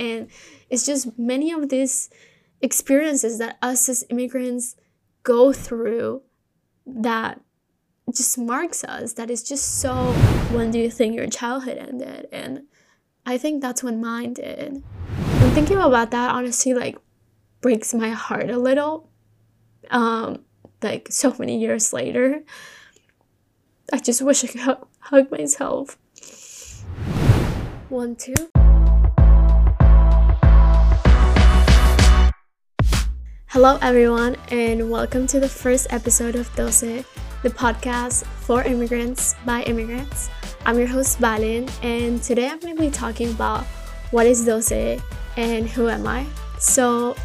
And it's just many of these experiences that us as immigrants go through that just marks us that is just so when do you think your childhood ended? And i think that's when mine did. And thinking about that honestly like breaks my heart a little um like so many years later. I just wish i could hug myself. One two Hello, everyone, and welcome to the first episode of Doce, the podcast for immigrants by immigrants. I'm your host, Valen, and today I'm going to be talking about what is Doce and who am I. So,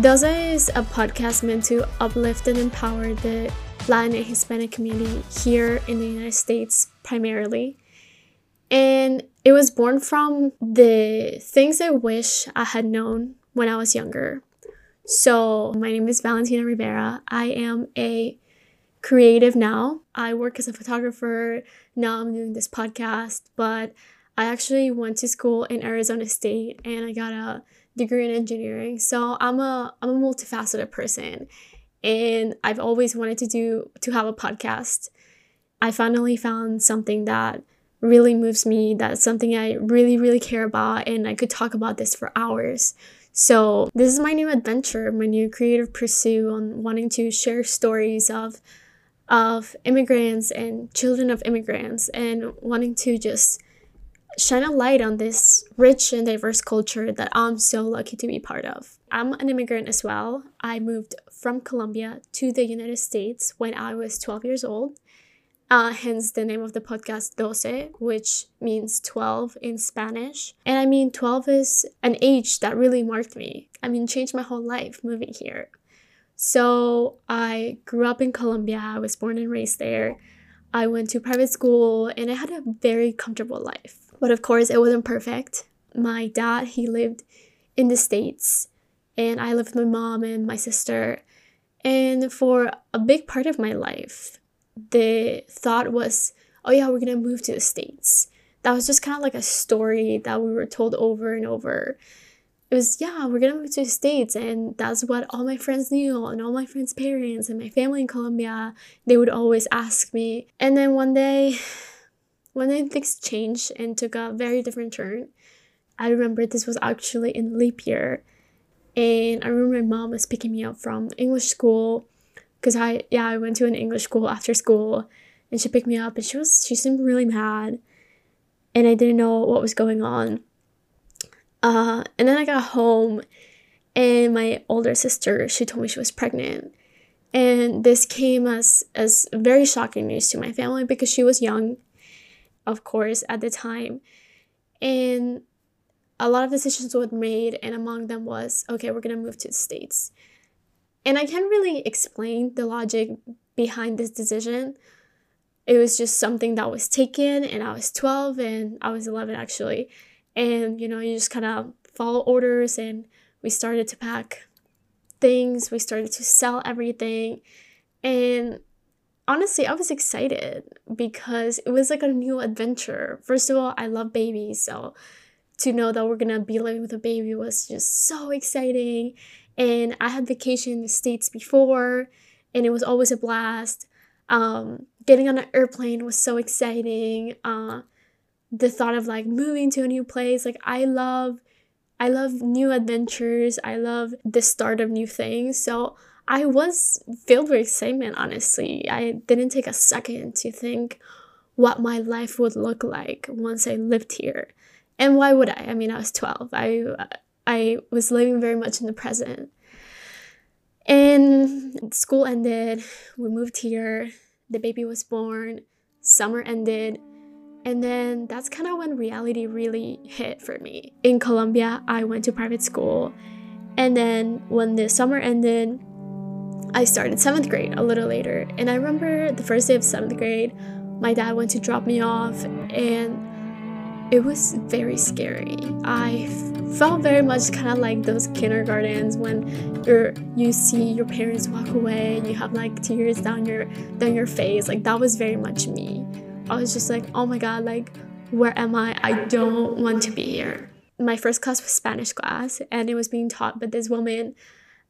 Dose is a podcast meant to uplift and empower the Latin and Hispanic community here in the United States primarily. And it was born from the things I wish I had known when I was younger so, my name is Valentina Rivera. I am a creative now. I work as a photographer. Now I'm doing this podcast, but I actually went to school in Arizona State and I got a degree in engineering. So, I'm a I'm a multifaceted person and I've always wanted to do to have a podcast. I finally found something that really moves me, that's something I really really care about and I could talk about this for hours. So, this is my new adventure, my new creative pursuit on wanting to share stories of of immigrants and children of immigrants and wanting to just shine a light on this rich and diverse culture that I'm so lucky to be part of. I'm an immigrant as well. I moved from Colombia to the United States when I was 12 years old uh, hence the name of the podcast Doce, which means 12 in Spanish. And I mean, 12 is an age that really marked me. I mean, changed my whole life moving here. So I grew up in Colombia. I was born and raised there. I went to private school and I had a very comfortable life. But of course, it wasn't perfect. My dad, he lived in the States, and I lived with my mom and my sister. And for a big part of my life, the thought was, oh yeah, we're gonna move to the States. That was just kind of like a story that we were told over and over. It was, yeah, we're gonna move to the States, and that's what all my friends knew, and all my friends' parents, and my family in Colombia, they would always ask me. And then one day, one day things changed and took a very different turn. I remember this was actually in leap year, and I remember my mom was picking me up from English school because I yeah I went to an English school after school, and she picked me up and she was she seemed really mad, and I didn't know what was going on. Uh, and then I got home, and my older sister she told me she was pregnant, and this came as as very shocking news to my family because she was young, of course at the time, and a lot of decisions were made, and among them was okay we're gonna move to the states and I can't really explain the logic behind this decision. It was just something that was taken, and I was 12 and I was 11 actually. And you know, you just kind of follow orders, and we started to pack things, we started to sell everything. And honestly, I was excited because it was like a new adventure. First of all, I love babies, so to know that we're gonna be living with a baby was just so exciting. And I had vacation in the States before, and it was always a blast. Um, getting on an airplane was so exciting. Uh, the thought of like moving to a new place, like I love, I love new adventures. I love the start of new things. So I was filled with excitement, honestly. I didn't take a second to think what my life would look like once I lived here. And why would I? I mean, I was 12. I I was living very much in the present. And school ended, we moved here, the baby was born, summer ended, and then that's kind of when reality really hit for me. In Colombia, I went to private school, and then when the summer ended, I started seventh grade a little later. And I remember the first day of seventh grade, my dad went to drop me off, and it was very scary. I felt very much kind of like those kindergartens when you're you see your parents walk away and you have like tears down your down your face. Like that was very much me. I was just like, oh my god, like where am I? I don't want to be here. my first class was Spanish class, and it was being taught by this woman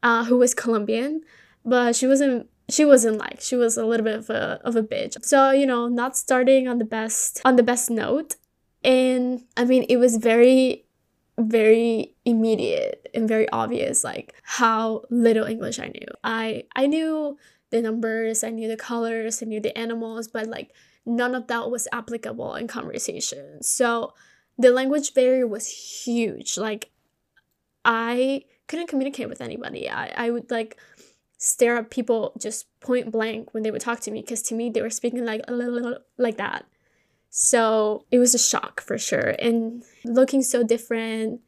uh, who was Colombian, but she wasn't she wasn't like she was a little bit of a of a bitch. So you know, not starting on the best on the best note, and I mean it was very very immediate and very obvious like how little english i knew. I i knew the numbers i knew the colors i knew the animals but like none of that was applicable in conversation. So the language barrier was huge. Like i couldn't communicate with anybody. I, I would like stare at people just point blank when they would talk to me because to me they were speaking like a little like that so it was a shock for sure. And looking so different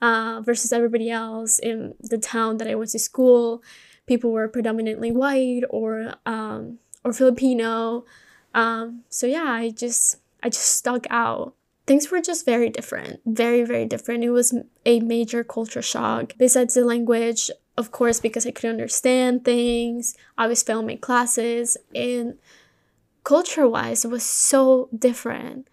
uh, versus everybody else in the town that I went to school, people were predominantly white or um, or Filipino. Um, so yeah, I just I just stuck out. Things were just very different, very very different. It was a major culture shock. Besides the language, of course, because I couldn't understand things, I was failing my classes, and culture wise, was so different.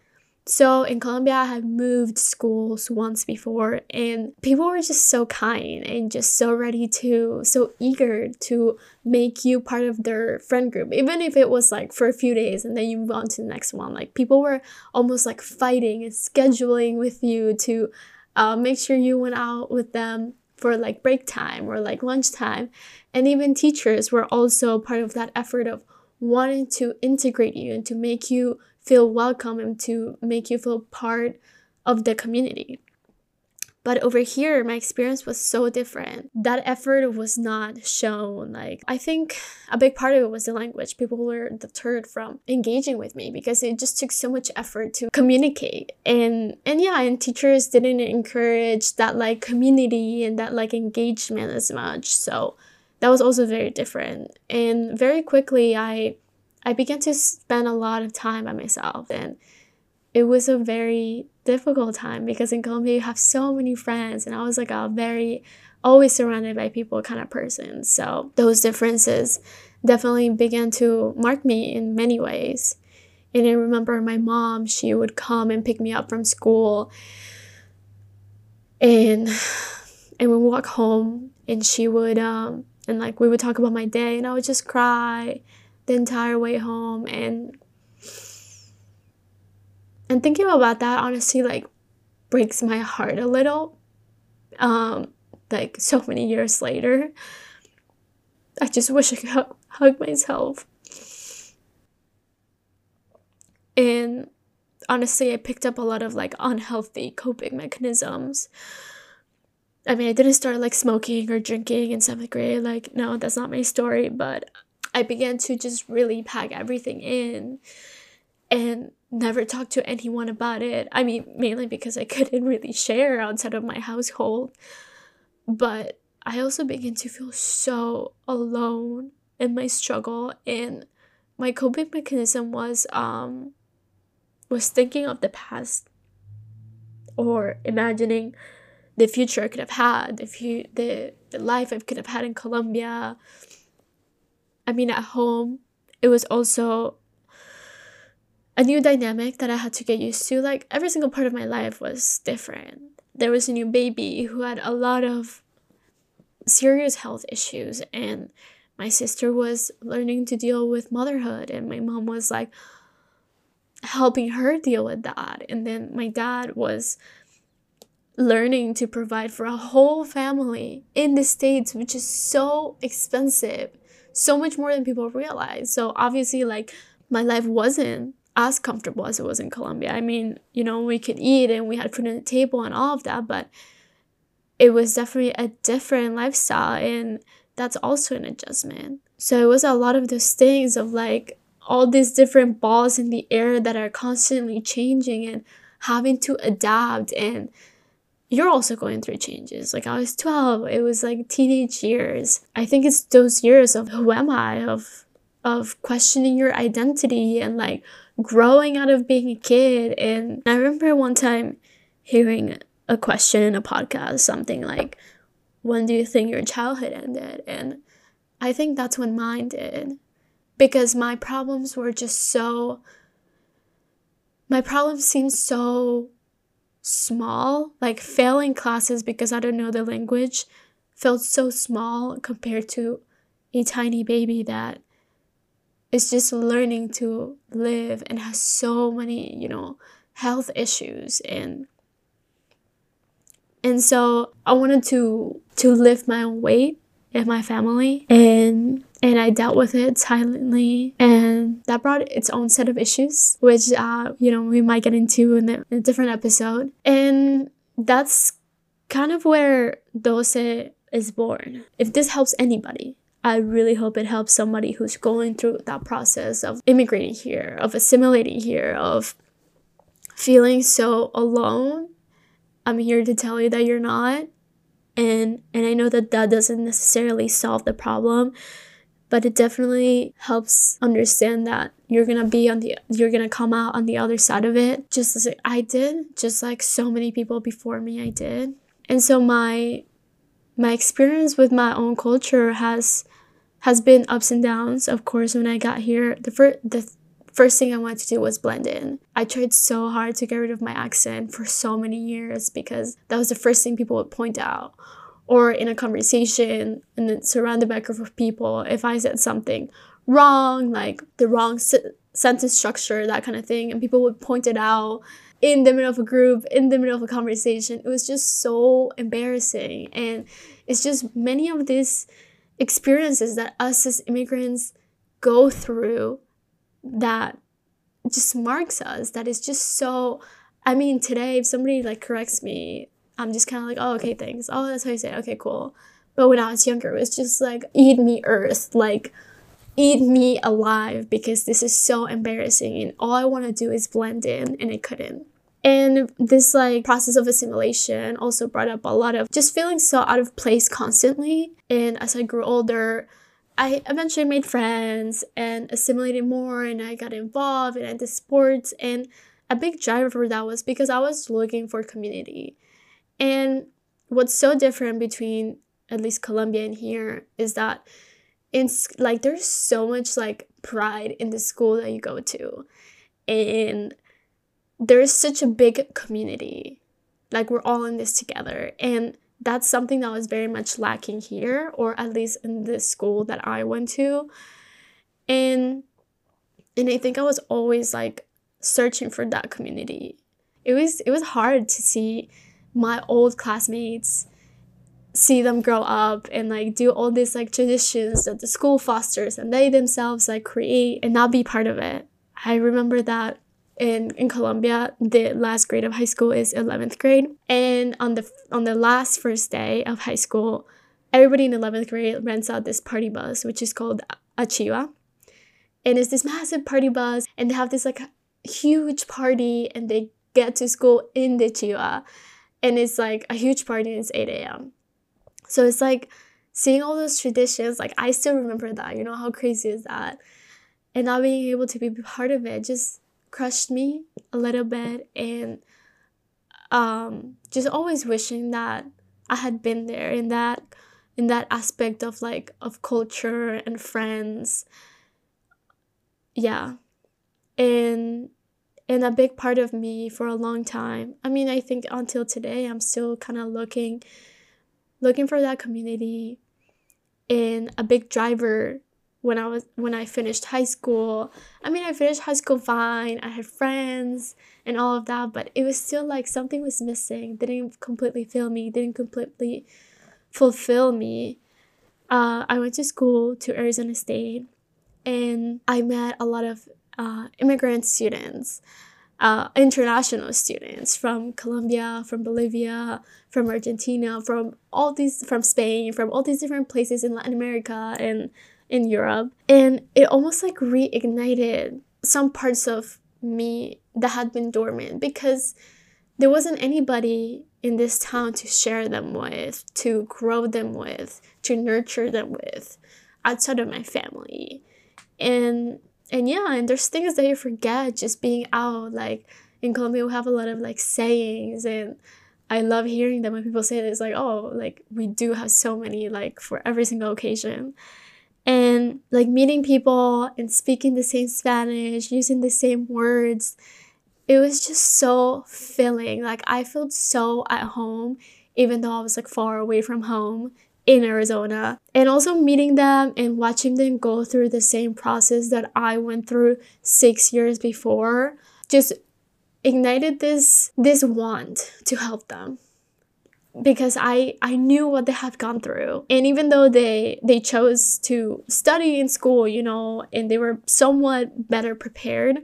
So in Colombia, I had moved schools once before, and people were just so kind and just so ready to, so eager to make you part of their friend group, even if it was like for a few days and then you move on to the next one. Like people were almost like fighting and scheduling with you to uh, make sure you went out with them for like break time or like lunchtime. And even teachers were also part of that effort of wanting to integrate you and to make you feel welcome and to make you feel part of the community. But over here, my experience was so different. That effort was not shown. Like, I think a big part of it was the language. People were deterred from engaging with me because it just took so much effort to communicate. And and yeah, and teachers didn't encourage that like community and that like engagement as much. So that was also very different. And very quickly, I I began to spend a lot of time by myself, and it was a very difficult time because in Colombia you have so many friends, and I was like a very always surrounded by people kind of person. So those differences definitely began to mark me in many ways. And I remember my mom, she would come and pick me up from school. And and we walk home and she would um and like we would talk about my day and I would just cry the entire way home and and thinking about that honestly like breaks my heart a little um like so many years later. I just wish I could hug, hug myself. And honestly I picked up a lot of like unhealthy coping mechanisms I mean, I didn't start like smoking or drinking in seventh grade. Like, no, that's not my story. But I began to just really pack everything in and never talk to anyone about it. I mean, mainly because I couldn't really share outside of my household. But I also began to feel so alone in my struggle and my coping mechanism was um was thinking of the past or imagining the future I could have had, the, fu- the, the life I could have had in Colombia. I mean, at home, it was also a new dynamic that I had to get used to. Like, every single part of my life was different. There was a new baby who had a lot of serious health issues, and my sister was learning to deal with motherhood, and my mom was like helping her deal with that. And then my dad was learning to provide for a whole family in the States, which is so expensive, so much more than people realize. So obviously, like, my life wasn't as comfortable as it was in Colombia. I mean, you know, we could eat and we had food on the table and all of that, but it was definitely a different lifestyle and that's also an adjustment. So it was a lot of those things of like all these different balls in the air that are constantly changing and having to adapt and you're also going through changes. Like I was 12, it was like teenage years. I think it's those years of who am I of of questioning your identity and like growing out of being a kid. And I remember one time hearing a question in a podcast, something like, when do you think your childhood ended? And I think that's when mine did. Because my problems were just so my problems seemed so small. Like failing classes because I don't know the language felt so small compared to a tiny baby that is just learning to live and has so many, you know, health issues and and so I wanted to to lift my own weight and my family and and I dealt with it silently and that brought its own set of issues which uh, you know we might get into in, the, in a different episode and that's kind of where Doce is born if this helps anybody I really hope it helps somebody who's going through that process of immigrating here, of assimilating here, of feeling so alone. I'm here to tell you that you're not. And and I know that that doesn't necessarily solve the problem, but it definitely helps understand that you're gonna be on the you're gonna come out on the other side of it just as I did, just like so many people before me I did. And so my my experience with my own culture has has been ups and downs. Of course, when I got here, the first the first thing I wanted to do was blend in. I tried so hard to get rid of my accent for so many years because that was the first thing people would point out. Or in a conversation and then surrounded by a group of people, if I said something wrong, like the wrong se- sentence structure, that kind of thing, and people would point it out in the middle of a group, in the middle of a conversation. It was just so embarrassing. And it's just many of these experiences that us as immigrants go through that just marks us that is just so i mean today if somebody like corrects me i'm just kind of like oh okay thanks oh that's how you say it. okay cool but when i was younger it was just like eat me earth like eat me alive because this is so embarrassing and all i want to do is blend in and i couldn't and this like process of assimilation also brought up a lot of just feeling so out of place constantly. And as I grew older, I eventually made friends and assimilated more and I got involved and I did sports and a big driver for that was because I was looking for community. And what's so different between at least Colombia and here is that it's like there's so much like pride in the school that you go to. And there is such a big community. Like we're all in this together. And that's something that was very much lacking here, or at least in the school that I went to. And and I think I was always like searching for that community. It was it was hard to see my old classmates see them grow up and like do all these like traditions that the school fosters and they themselves like create and not be part of it. I remember that in, in Colombia, the last grade of high school is 11th grade. And on the on the last first day of high school, everybody in 11th grade rents out this party bus, which is called a chiva. And it's this massive party bus, and they have this like huge party, and they get to school in the chiva. And it's like a huge party, and it's 8 a.m. So it's like seeing all those traditions, like I still remember that, you know, how crazy is that? And not being able to be part of it just crushed me a little bit and um, just always wishing that I had been there in that in that aspect of like of culture and friends yeah and and a big part of me for a long time i mean i think until today i'm still kind of looking looking for that community and a big driver when I was when I finished high school. I mean, I finished high school fine. I had friends and all of that, but it was still like something was missing. Didn't completely fill me. Didn't completely fulfill me. Uh, I went to school to Arizona State, and I met a lot of uh, immigrant students. Uh, international students from Colombia, from Bolivia, from Argentina, from all these, from Spain, from all these different places in Latin America and in Europe. And it almost like reignited some parts of me that had been dormant because there wasn't anybody in this town to share them with, to grow them with, to nurture them with outside of my family. And and yeah, and there's things that you forget just being out. Like in Colombia we have a lot of like sayings and I love hearing them when people say this like, oh, like we do have so many like for every single occasion and like meeting people and speaking the same Spanish, using the same words, it was just so filling. Like I felt so at home, even though I was like far away from home in Arizona. And also meeting them and watching them go through the same process that I went through six years before just ignited this this want to help them because I I knew what they had gone through. And even though they they chose to study in school, you know, and they were somewhat better prepared,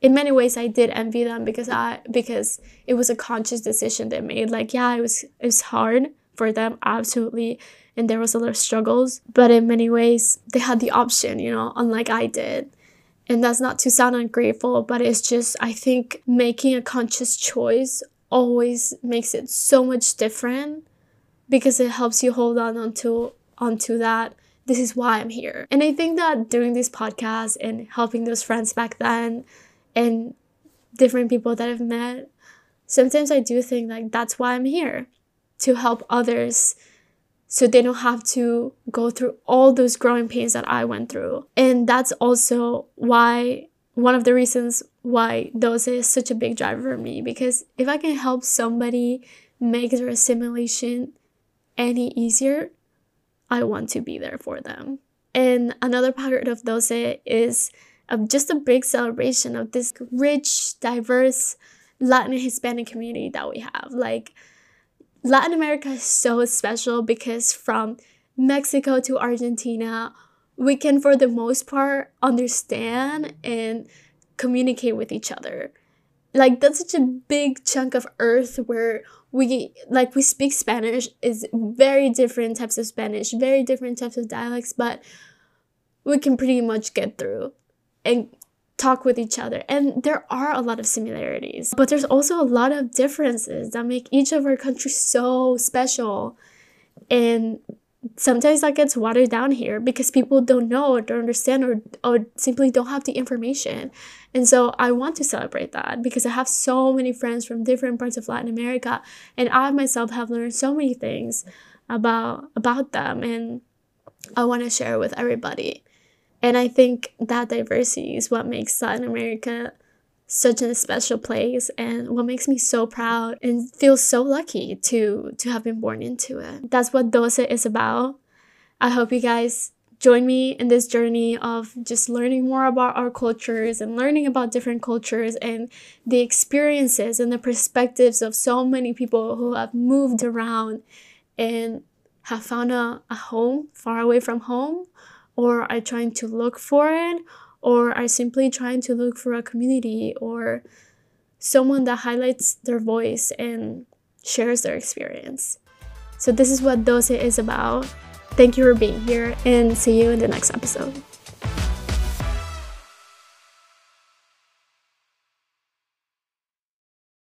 in many ways I did envy them because I because it was a conscious decision they made. Like yeah, it was it was hard for them absolutely and there was a lot of struggles, but in many ways they had the option, you know, unlike I did. And that's not to sound ungrateful, but it's just I think making a conscious choice always makes it so much different because it helps you hold on onto onto that this is why I'm here. And I think that doing this podcast and helping those friends back then and different people that I've met, sometimes I do think like that's why I'm here to help others so they don't have to go through all those growing pains that I went through. And that's also why one of the reasons why Doce is such a big driver for me because if I can help somebody make their assimilation any easier, I want to be there for them. And another part of Doce is just a big celebration of this rich, diverse Latin Hispanic community that we have. Like Latin America is so special because from Mexico to Argentina, we can for the most part understand and communicate with each other. Like that's such a big chunk of earth where we like we speak Spanish is very different types of Spanish, very different types of dialects, but we can pretty much get through and talk with each other. And there are a lot of similarities, but there's also a lot of differences that make each of our countries so special. And sometimes that gets watered down here because people don't know or don't understand or, or simply don't have the information. And so I want to celebrate that because I have so many friends from different parts of Latin America and I myself have learned so many things about about them and I want to share with everybody. And I think that diversity is what makes Latin America such a special place and what makes me so proud and feel so lucky to to have been born into it. That's what Doce is about. I hope you guys join me in this journey of just learning more about our cultures and learning about different cultures and the experiences and the perspectives of so many people who have moved around and have found a, a home far away from home or are trying to look for it or are simply trying to look for a community or someone that highlights their voice and shares their experience. So, this is what Doce is about. Thank you for being here and see you in the next episode.